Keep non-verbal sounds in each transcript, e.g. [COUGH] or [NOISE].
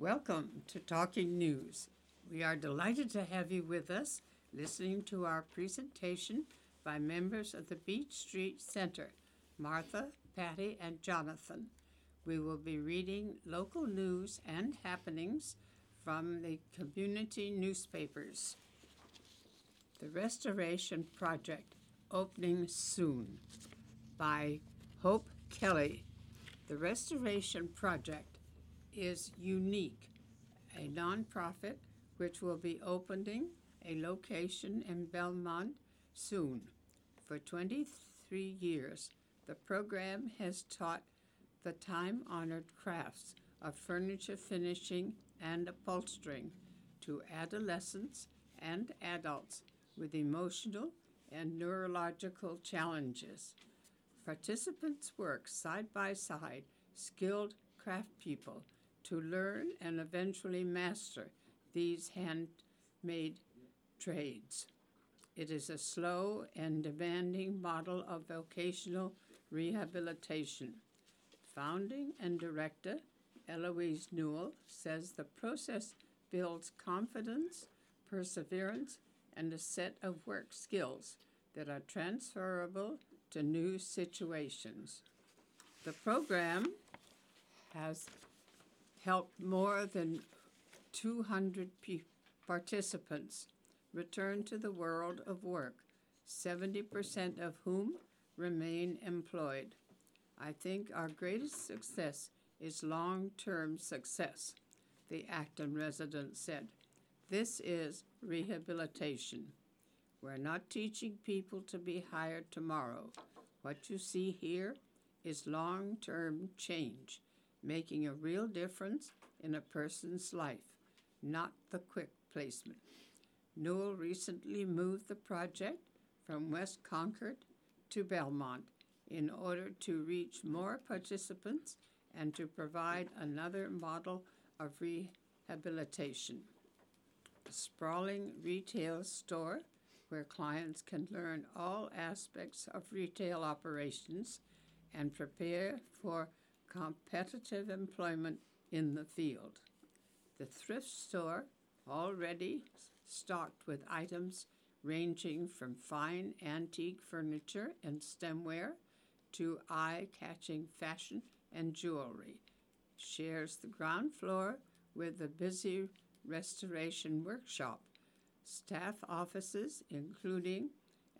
Welcome to Talking News. We are delighted to have you with us listening to our presentation by members of the Beech Street Center, Martha, Patty, and Jonathan. We will be reading local news and happenings from the community newspapers. The Restoration Project opening soon by Hope Kelly. The Restoration Project is unique, a nonprofit which will be opening a location in Belmont soon. For 23 years, the program has taught the time honored crafts of furniture finishing and upholstering to adolescents and adults with emotional and neurological challenges. Participants work side by side, skilled craft people, to learn and eventually master these handmade trades. It is a slow and demanding model of vocational rehabilitation. Founding and director Eloise Newell says the process builds confidence, perseverance, and a set of work skills that are transferable to new situations. The program has helped more than 200 pe- participants return to the world of work, 70% of whom remain employed. I think our greatest success is long term success, the Acton resident said. This is rehabilitation. We're not teaching people to be hired tomorrow. What you see here is long term change, making a real difference in a person's life, not the quick placement. Newell recently moved the project from West Concord to Belmont in order to reach more participants and to provide another model of rehabilitation. A sprawling retail store where clients can learn all aspects of retail operations and prepare for competitive employment in the field. The thrift store, already stocked with items ranging from fine antique furniture and stemware to eye catching fashion and jewelry, shares the ground floor with the busy restoration workshop. Staff offices, including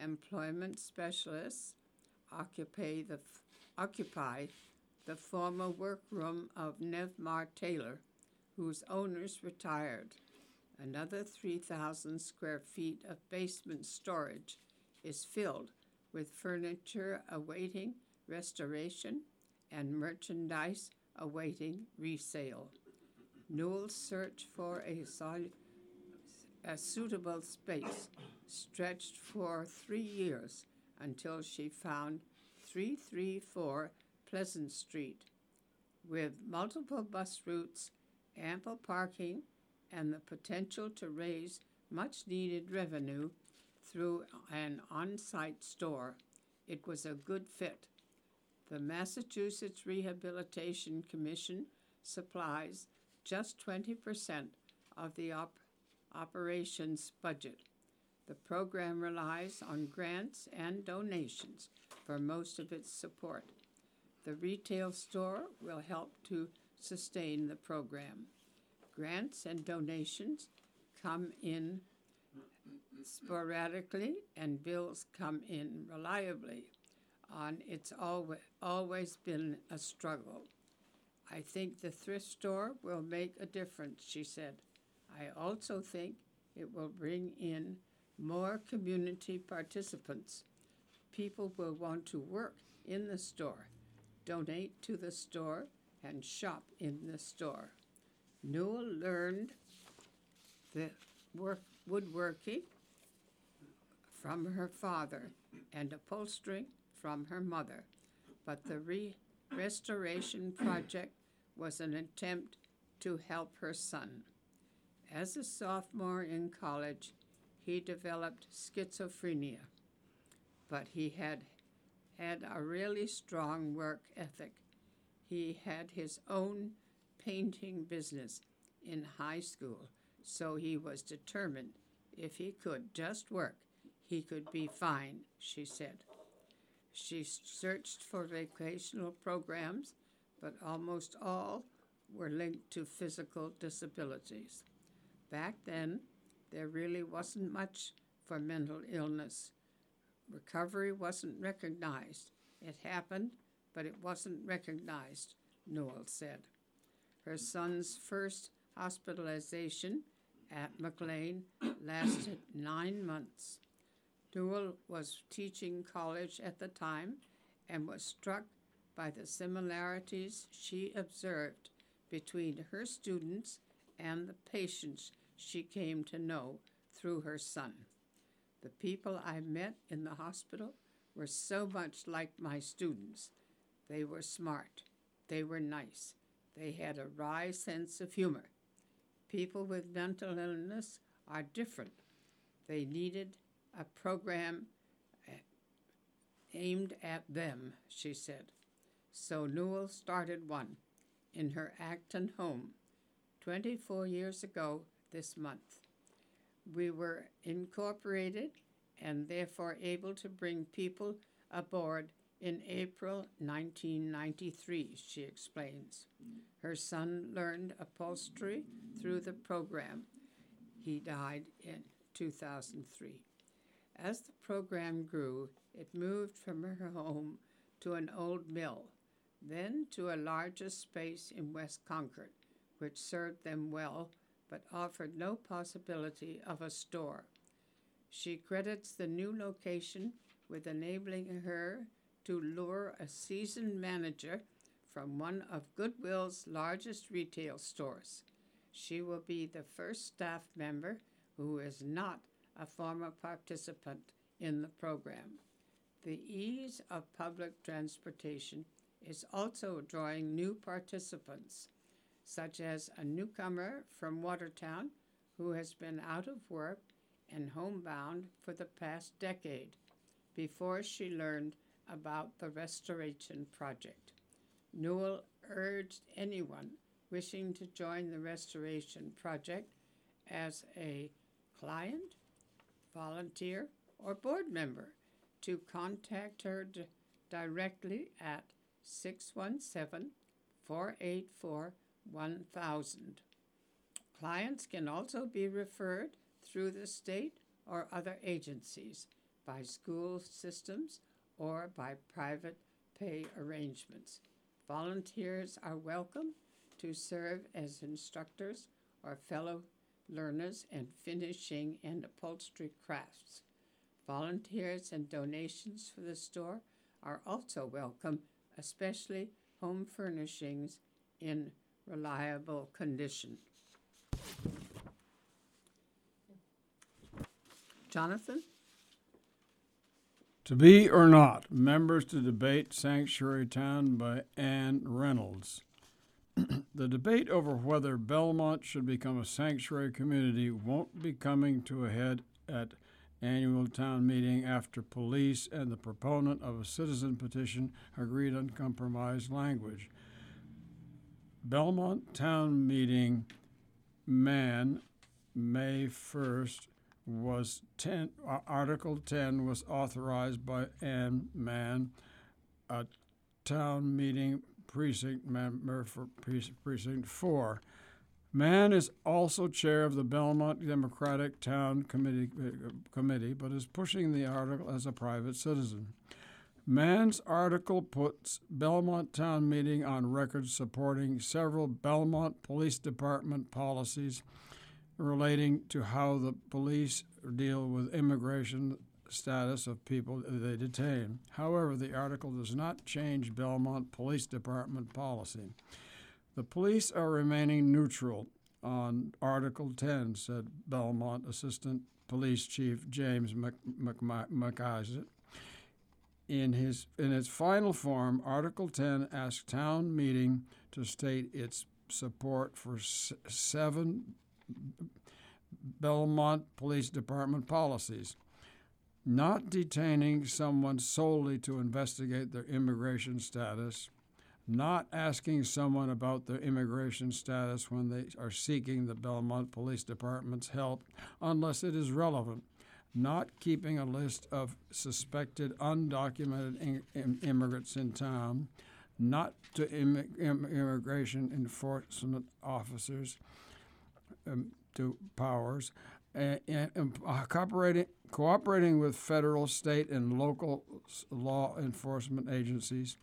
employment specialists, occupy the, occupy the former workroom of Nevmar Taylor, whose owners retired. Another 3,000 square feet of basement storage is filled with furniture awaiting restoration and merchandise awaiting resale. Newell's search for a, a suitable space stretched for three years until she found 334 Pleasant Street with multiple bus routes, ample parking, and the potential to raise much needed revenue through an on site store. It was a good fit. The Massachusetts Rehabilitation Commission supplies just 20% of the op- operations budget. The program relies on grants and donations for most of its support. The retail store will help to sustain the program. Grants and donations come in sporadically and bills come in reliably. On it's always, always been a struggle. I think the thrift store will make a difference, she said. I also think it will bring in more community participants. People will want to work in the store, donate to the store, and shop in the store. Newell learned the work woodworking from her father and upholstering from her mother, but the re- restoration project was an attempt to help her son. As a sophomore in college, he developed schizophrenia, but he had had a really strong work ethic. He had his own painting business in high school, so he was determined if he could just work, he could be fine, she said. She searched for vocational programs, but almost all were linked to physical disabilities. Back then, there really wasn't much for mental illness. Recovery wasn't recognized. It happened, but it wasn't recognized, Newell said. Her son's first hospitalization at McLean [COUGHS] lasted nine months. Newell was teaching college at the time and was struck by the similarities she observed between her students and the patients she came to know through her son. The people I met in the hospital were so much like my students. They were smart, they were nice, they had a wry sense of humor. People with mental illness are different. They needed a program eh, aimed at them, she said. So Newell started one in her Acton home 24 years ago this month. We were incorporated and therefore able to bring people aboard in April 1993, she explains. Her son learned upholstery through the program. He died in 2003. As the program grew, it moved from her home to an old mill, then to a larger space in West Concord, which served them well but offered no possibility of a store. She credits the new location with enabling her to lure a seasoned manager from one of Goodwill's largest retail stores. She will be the first staff member who is not a former participant in the program. The ease of public transportation is also drawing new participants, such as a newcomer from Watertown who has been out of work and homebound for the past decade before she learned about the restoration project. Newell urged anyone wishing to join the restoration project as a client, volunteer, or board member to contact her d- directly at 617 484 1000. Clients can also be referred through the state or other agencies by school systems or by private pay arrangements. Volunteers are welcome to serve as instructors or fellow learners in finishing and upholstery crafts. Volunteers and donations for the store are also welcome, especially home furnishings in reliable condition. Jonathan? To be or not, members to debate Sanctuary Town by Ann Reynolds. [CLEARS THROAT] the debate over whether Belmont should become a sanctuary community won't be coming to a head at annual town meeting after police and the proponent of a citizen petition agreed on compromise language. Belmont Town Meeting man May 1st was 10 uh, Article 10 was authorized by Ann Mann, a town meeting precinct member for precinct 4. Mann is also chair of the Belmont Democratic Town Committee, uh, committee but is pushing the article as a private citizen. Mann's article puts Belmont Town Meeting on record supporting several Belmont Police Department policies relating to how the police deal with immigration status of people they detain. However, the article does not change Belmont Police Department policy. The police are remaining neutral on Article 10, said Belmont Assistant Police Chief James McIsaac. In, his, in its final form, Article 10 asks town meeting to state its support for s- seven Belmont Police Department policies. Not detaining someone solely to investigate their immigration status, not asking someone about their immigration status when they are seeking the Belmont Police Department's help unless it is relevant, not keeping a list of suspected undocumented in- im- immigrants in town, not to immi- im- immigration enforcement officers, um, to powers, and, and, uh, cooperating, cooperating with federal, state, and local law enforcement agencies,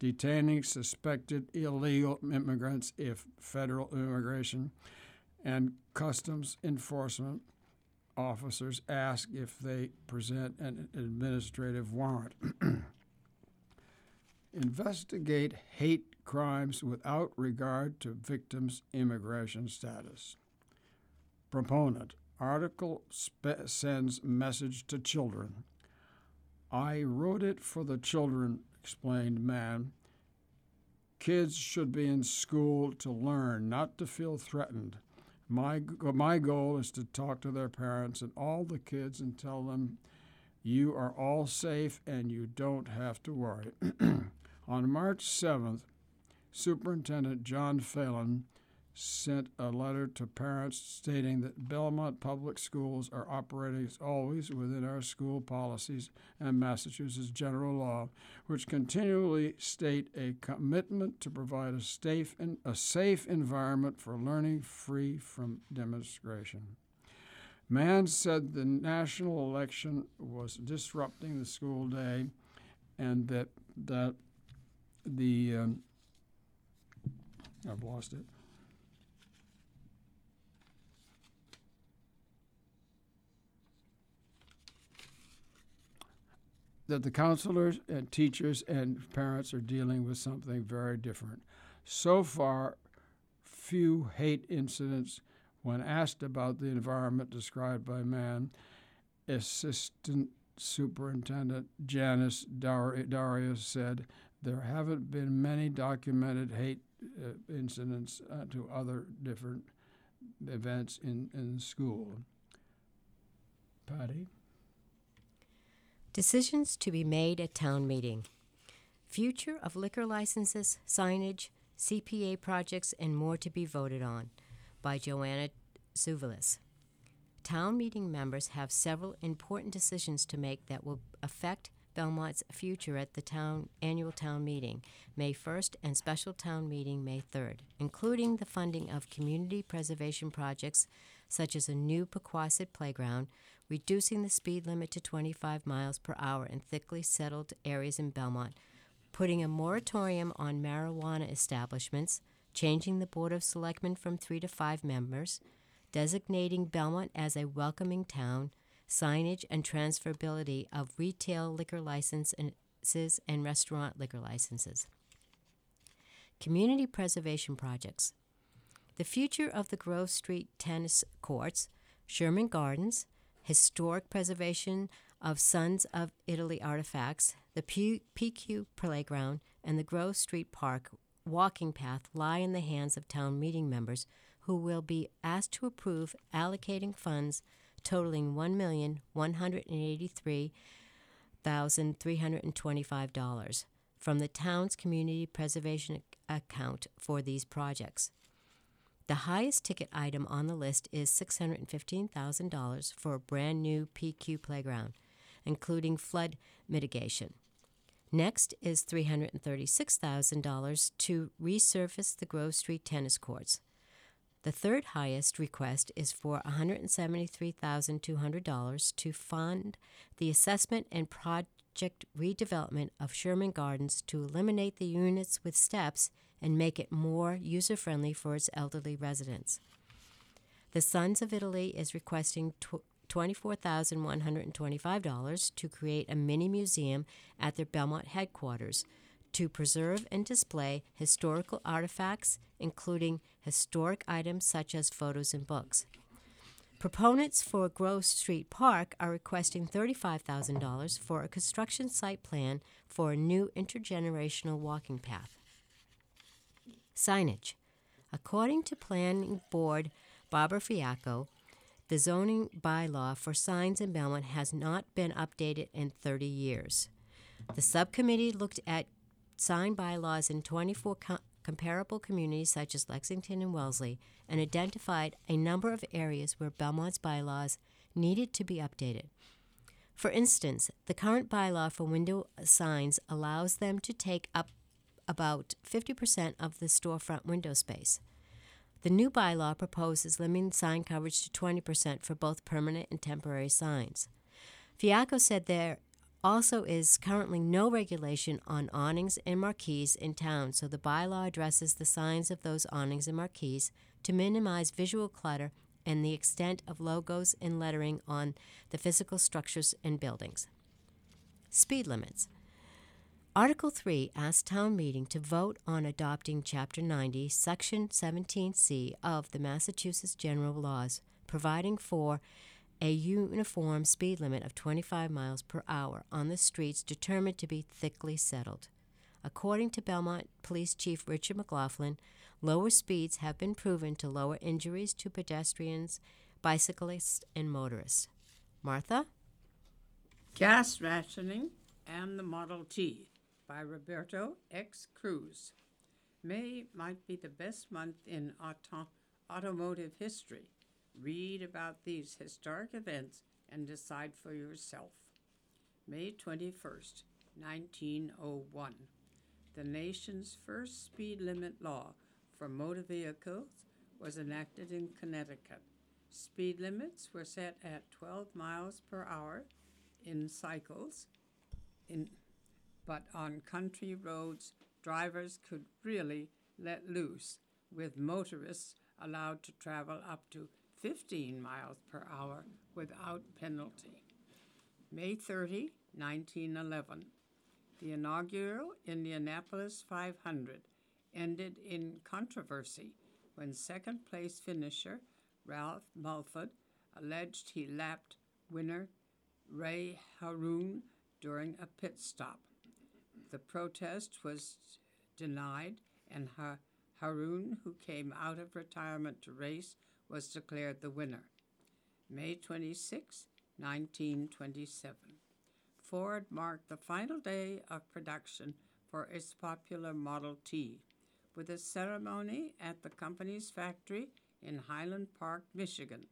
detaining suspected illegal immigrants if federal immigration and customs enforcement officers ask if they present an administrative warrant. [CLEARS THROAT] Investigate hate crimes without regard to victims' immigration status. Proponent article spe- sends message to children. I wrote it for the children, explained Mann. Kids should be in school to learn, not to feel threatened. My, my goal is to talk to their parents and all the kids and tell them you are all safe and you don't have to worry. [CLEARS THROAT] On March 7th, Superintendent John Phelan sent a letter to parents stating that Belmont Public Schools are operating always within our school policies and Massachusetts general law, which continually state a commitment to provide a safe, a safe environment for learning free from demonstration. Mann said the national election was disrupting the school day and that, that the, um, I've lost it. That the counselors and teachers and parents are dealing with something very different. So far, few hate incidents. When asked about the environment described by Mann, Assistant Superintendent Janice Dar- Darias said there haven't been many documented hate uh, incidents uh, to other different events in, in school. Patty? Decisions to be made at town meeting. Future of liquor licenses, signage, CPA projects, and more to be voted on by Joanna Zuvelis. Town meeting members have several important decisions to make that will affect Belmont's future at the town annual town meeting, May 1st, and special town meeting May 3rd, including the funding of community preservation projects such as a new Pequossette playground, reducing the speed limit to 25 miles per hour in thickly settled areas in Belmont, putting a moratorium on marijuana establishments, changing the Board of Selectmen from three to five members, designating Belmont as a welcoming town, signage and transferability of retail liquor licenses and restaurant liquor licenses. Community preservation projects. The future of the Grove Street tennis courts, Sherman Gardens, historic preservation of Sons of Italy artifacts, the P- PQ Playground, and the Grove Street Park walking path lie in the hands of town meeting members who will be asked to approve allocating funds totaling $1,183,325 from the town's community preservation account for these projects. The highest ticket item on the list is $615,000 for a brand new PQ playground, including flood mitigation. Next is $336,000 to resurface the Grove Street tennis courts. The third highest request is for $173,200 to fund the assessment and project redevelopment of Sherman Gardens to eliminate the units with steps and make it more user friendly for its elderly residents. The Sons of Italy is requesting tw- $24,125 to create a mini museum at their Belmont headquarters to preserve and display historical artifacts, including historic items such as photos and books. Proponents for Grove Street Park are requesting $35,000 for a construction site plan for a new intergenerational walking path. Signage. According to Planning Board Barbara Fiacco, the zoning bylaw for signs in Belmont has not been updated in 30 years. The subcommittee looked at sign bylaws in 24 co- comparable communities such as Lexington and Wellesley and identified a number of areas where Belmont's bylaws needed to be updated. For instance, the current bylaw for window signs allows them to take up about 50% of the storefront window space. The new bylaw proposes limiting sign coverage to 20% for both permanent and temporary signs. Fiacco said there also is currently no regulation on awnings and marquees in town, so the bylaw addresses the signs of those awnings and marquees to minimize visual clutter and the extent of logos and lettering on the physical structures and buildings. Speed limits. Article 3 asks town meeting to vote on adopting Chapter 90, Section 17C of the Massachusetts General Laws, providing for a uniform speed limit of 25 miles per hour on the streets determined to be thickly settled. According to Belmont Police Chief Richard McLaughlin, lower speeds have been proven to lower injuries to pedestrians, bicyclists, and motorists. Martha? Gas Rationing and the Model T by Roberto X. Cruz. May might be the best month in auto- automotive history. Read about these historic events and decide for yourself. May 21st, 1901. The nation's first speed limit law for motor vehicles was enacted in Connecticut. Speed limits were set at 12 miles per hour in cycles in but on country roads drivers could really let loose with motorists allowed to travel up to 15 miles per hour without penalty. May 30, 1911. The inaugural Indianapolis 500 ended in controversy when second place finisher Ralph Mulford alleged he lapped winner Ray Harroun during a pit stop. The protest was denied, and ha- Harroun, who came out of retirement to race, was declared the winner. May 26, 1927. Ford marked the final day of production for its popular Model T with a ceremony at the company's factory in Highland Park, Michigan.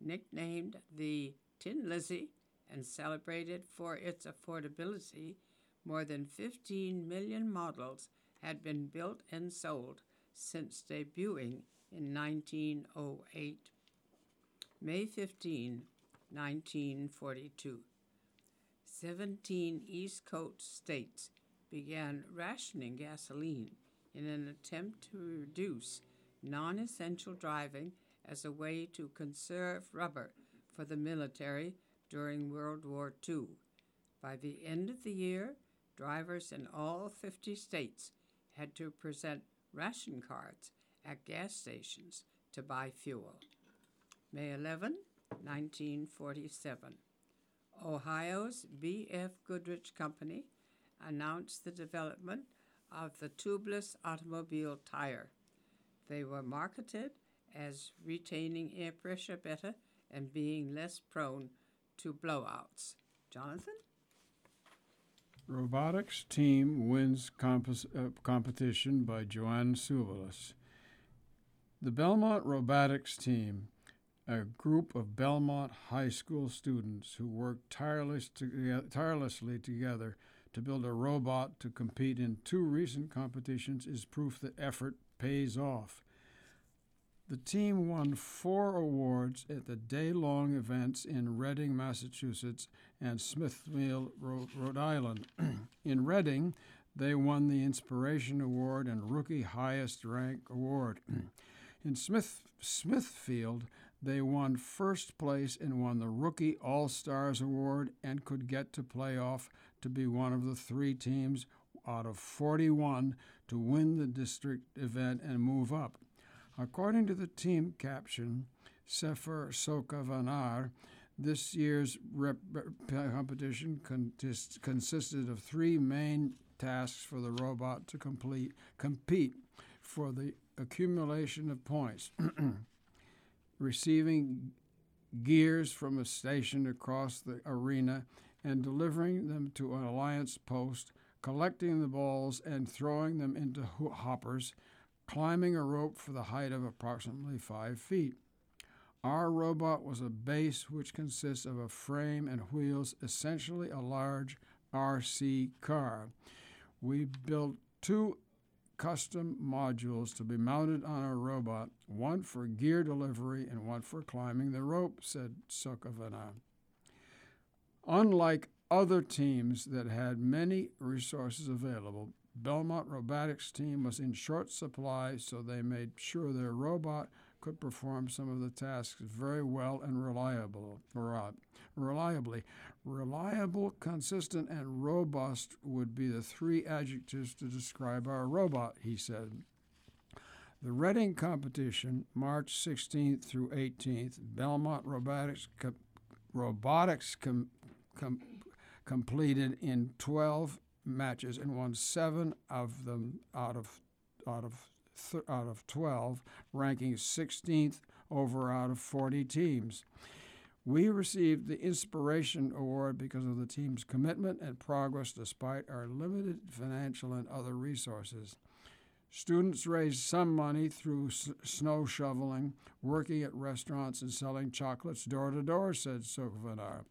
Nicknamed the Tin Lizzie and celebrated for its affordability, more than 15 million models had been built and sold since debuting in 1908. May 15, 1942. 17 East Coast states began rationing gasoline in an attempt to reduce non essential driving as a way to conserve rubber for the military during World War II. By the end of the year, drivers in all 50 states had to present ration cards at gas stations to buy fuel. May 11, 1947. Ohio's B.F. Goodrich Company announced the development of the tubeless automobile tire. They were marketed as retaining air pressure better and being less prone to blowouts. Jonathan? Robotics team wins uh, competition by Joanne Suvalis. The Belmont Robotics team, a group of Belmont High School students who worked tireless to, tirelessly together to build a robot to compete in two recent competitions, is proof that effort pays off. The team won four awards at the day long events in Reading, Massachusetts and Smithfield, Rhode Island. [CLEARS THROAT] in Reading, they won the Inspiration Award and Rookie Highest Rank Award. [CLEARS THROAT] in Smith, Smithfield, they won first place and won the Rookie All Stars Award and could get to playoff to be one of the three teams out of 41 to win the district event and move up. According to the team caption, Sefer Sokavanar, this year's rep- competition consisted of three main tasks for the robot to complete, compete for the accumulation of points, [CLEARS THROAT] receiving gears from a station across the arena and delivering them to an alliance post collecting the balls and throwing them into hoppers, climbing a rope for the height of approximately five feet. Our robot was a base which consists of a frame and wheels, essentially a large RC car. We built two custom modules to be mounted on our robot, one for gear delivery and one for climbing the rope, said Sokovana. Unlike other teams that had many resources available, Belmont Robotics team was in short supply, so they made sure their robot could perform some of the tasks very well and reliable, reliably. Reliable, consistent, and robust would be the three adjectives to describe our robot, he said. The Reading competition, March 16th through 18th, Belmont Robotics, com- robotics com- com- completed in 12 matches and won seven of them out of out of th- out of 12, ranking 16th over out of 40 teams. We received the Inspiration Award because of the team's commitment and progress despite our limited financial and other resources. Students raised some money through s- snow shoveling, working at restaurants, and selling chocolates door to door, said Sokvanar.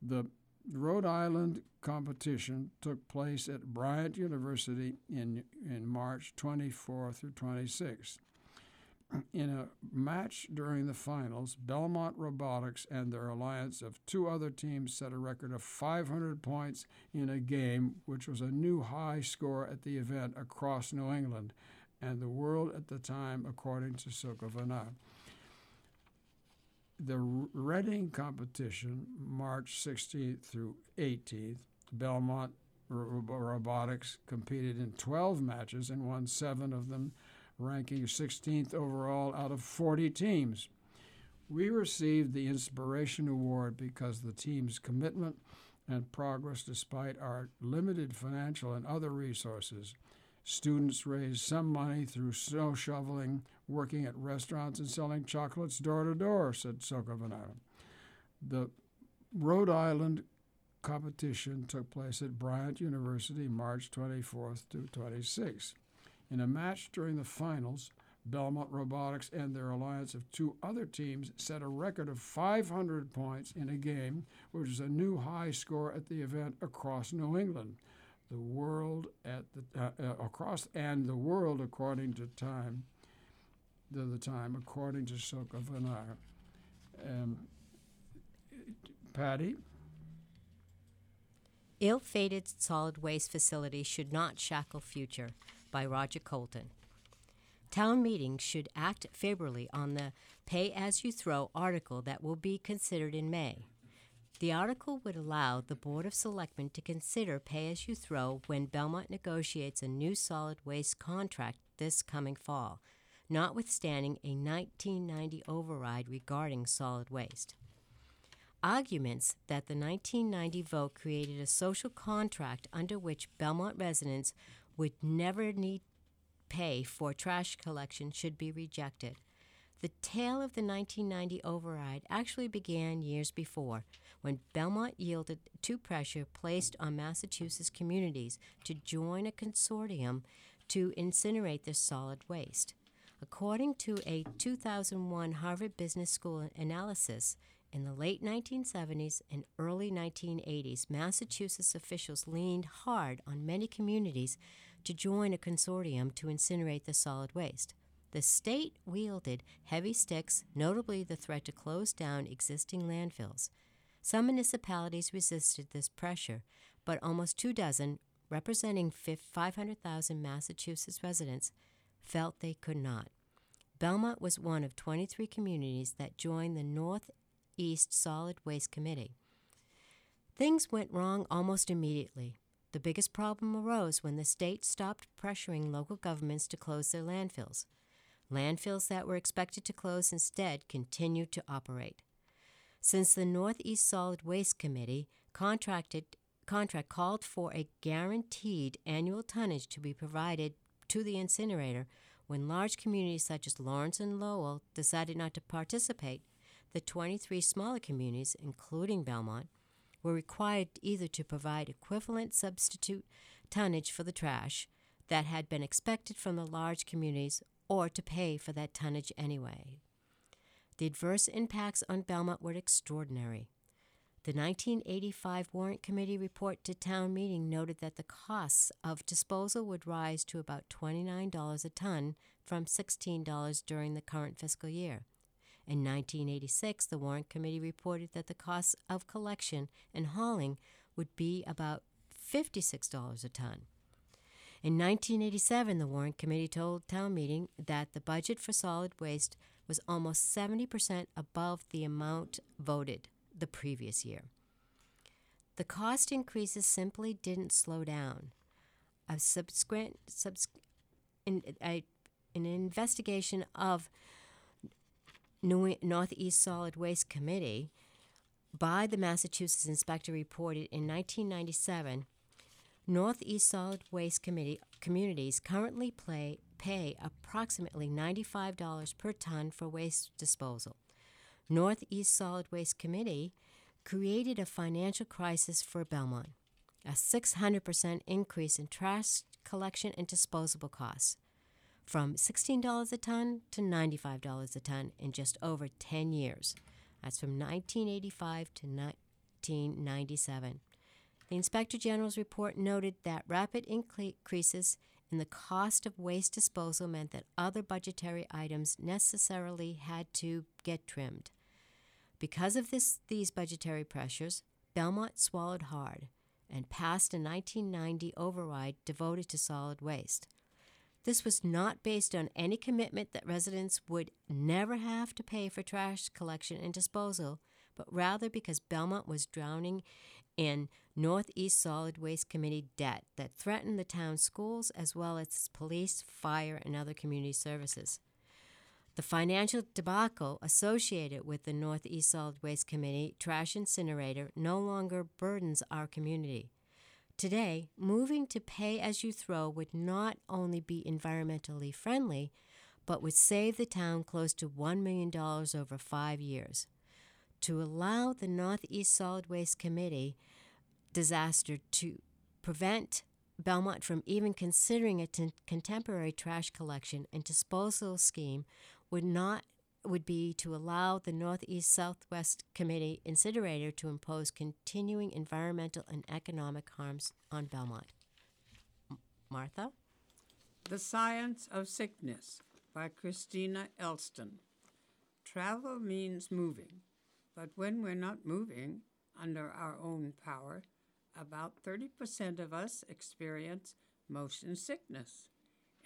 The Rhode Island competition took place at Bryant University in, in March 24 through 26. In a match during the finals, Belmont Robotics and their alliance of two other teams set a record of 500 points in a game, which was a new high score at the event across New England and the world at the time, according to Sokovanar. The Reading competition, March 16th through 18th, Belmont Robotics competed in 12 matches and won seven of them, ranking 16th overall out of 40 teams. We received the Inspiration Award because the team's commitment and progress despite our limited financial and other resources. Students raised some money through snow shoveling, working at restaurants, and selling chocolates door to door, said Sokovanato. The Rhode Island competition took place at Bryant University March 24th to 26th. In a match during the finals, Belmont Robotics and their alliance of two other teams set a record of 500 points in a game, which is a new high score at the event across New England. The world at the uh, uh, across and the world according to time, to the time according to Soka Vanar. Um, Patty. Ill fated solid waste facility should not shackle future by Roger Colton. Town meetings should act favorably on the pay as you throw article that will be considered in May. The article would allow the Board of Selectmen to consider pay as you throw when Belmont negotiates a new solid waste contract this coming fall, notwithstanding a 1990 override regarding solid waste. Arguments that the 1990 vote created a social contract under which Belmont residents would never need pay for trash collection should be rejected. The tale of the 1990 override actually began years before, when Belmont yielded to pressure placed on Massachusetts communities to join a consortium to incinerate their solid waste. According to a 2001 Harvard Business School analysis, in the late 1970s and early 1980s, Massachusetts officials leaned hard on many communities to join a consortium to incinerate the solid waste. The state wielded heavy sticks, notably the threat to close down existing landfills. Some municipalities resisted this pressure, but almost two dozen, representing 500,000 Massachusetts residents, felt they could not. Belmont was one of 23 communities that joined the Northeast Solid Waste Committee. Things went wrong almost immediately. The biggest problem arose when the state stopped pressuring local governments to close their landfills. Landfills that were expected to close instead continued to operate. Since the Northeast Solid Waste Committee contracted, contract called for a guaranteed annual tonnage to be provided to the incinerator, when large communities such as Lawrence and Lowell decided not to participate, the 23 smaller communities, including Belmont, were required either to provide equivalent substitute tonnage for the trash that had been expected from the large communities or to pay for that tonnage anyway. The adverse impacts on Belmont were extraordinary. The 1985 Warrant Committee report to town meeting noted that the costs of disposal would rise to about $29 a ton from $16 during the current fiscal year. In 1986, the Warrant Committee reported that the costs of collection and hauling would be about $56 a ton. In 1987, the Warrant Committee told town meeting that the budget for solid waste was almost 70% above the amount voted the previous year. The cost increases simply didn't slow down. A subsequent subs- in, a, an investigation of New, Northeast Solid Waste Committee by the Massachusetts Inspector reported in 1997 Northeast Solid Waste Committee communities currently play, pay approximately $95 per ton for waste disposal. Northeast Solid Waste Committee created a financial crisis for Belmont, a 600% increase in trash collection and disposable costs, from $16 a ton to $95 a ton in just over 10 years. That's from 1985 to 1997. The Inspector General's report noted that rapid increases in the cost of waste disposal meant that other budgetary items necessarily had to get trimmed. Because of this, these budgetary pressures, Belmont swallowed hard and passed a 1990 override devoted to solid waste. This was not based on any commitment that residents would never have to pay for trash collection and disposal, but rather because Belmont was drowning in Northeast Solid Waste Committee debt that threatened the town's schools as well as police, fire, and other community services. The financial debacle associated with the Northeast Solid Waste Committee trash incinerator no longer burdens our community. Today, moving to pay as you throw would not only be environmentally friendly, but would save the town close to $1 million over five years. To allow the Northeast Solid Waste Committee disaster to prevent Belmont from even considering a t- contemporary trash collection and disposal scheme would not would be to allow the Northeast Southwest Committee incinerator to impose continuing environmental and economic harms on Belmont. M- Martha? The Science of Sickness by Christina Elston. Travel means moving, but when we're not moving under our own power, about 30% of us experience motion sickness.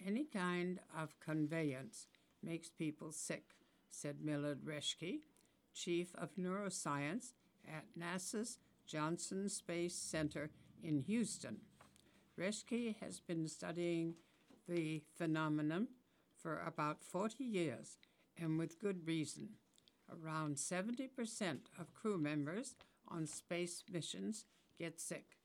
Any kind of conveyance makes people sick, said Millard Reschke, Chief of Neuroscience at NASA's Johnson Space Center in Houston. Reschke has been studying the phenomenon for about 40 years, and with good reason. Around 70% of crew members on space missions get sick.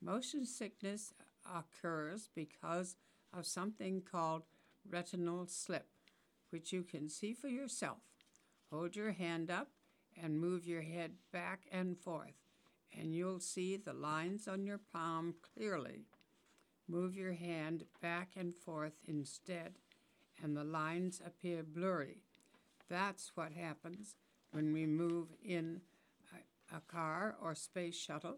Motion sickness occurs because of something called retinal slip, which you can see for yourself. Hold your hand up and move your head back and forth, and you'll see the lines on your palm clearly. Move your hand back and forth instead, and the lines appear blurry. That's what happens when we move in a, car or space shuttle,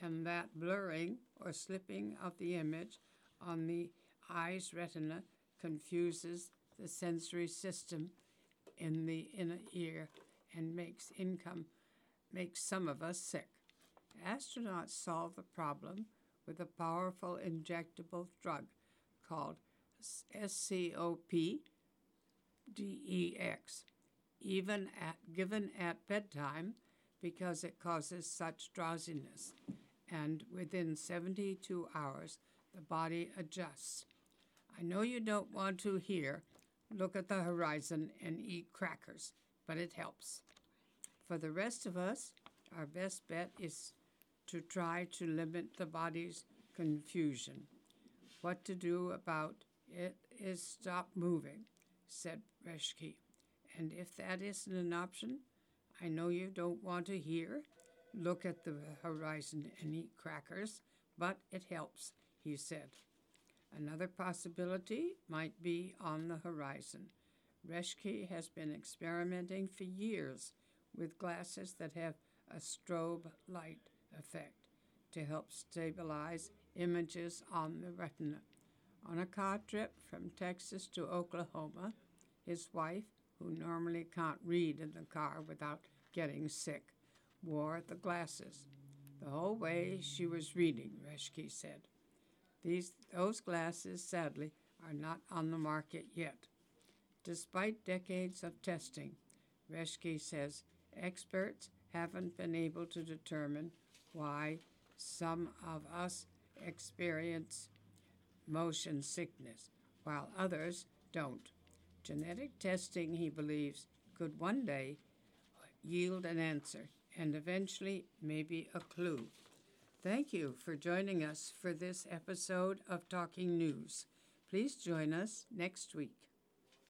and that blurring or slipping of the image on the eye's retina confuses the sensory system in the inner ear and makes income makes some of us sick. Astronauts solve the problem with a powerful injectable drug called SCOP DEX, even at, given at bedtime because it causes such drowsiness. And within 72 hours, the body adjusts. I know you don't want to hear, look at the horizon and eat crackers, but it helps. For the rest of us, our best bet is to try to limit the body's confusion. What to do about it is stop moving, said Reschke. And if that isn't an option, I know you don't want to hear, look at the horizon and eat crackers, but it helps. he said. Another possibility might be on the horizon. Reschke has been experimenting for years with glasses that have a strobe light effect to help stabilize images on the retina. On a car trip from Texas to Oklahoma, his wife, who normally can't read in the car without getting sick, wore the glasses. The whole way she was reading, Reschke said. These, those glasses, sadly, are not on the market yet. Despite decades of testing, Reschke says experts haven't been able to determine why some of us experience motion sickness, while others don't. Genetic testing, he believes, could one day yield an answer and eventually maybe a clue. Thank you for joining us for this episode of Talking News. Please join us next week.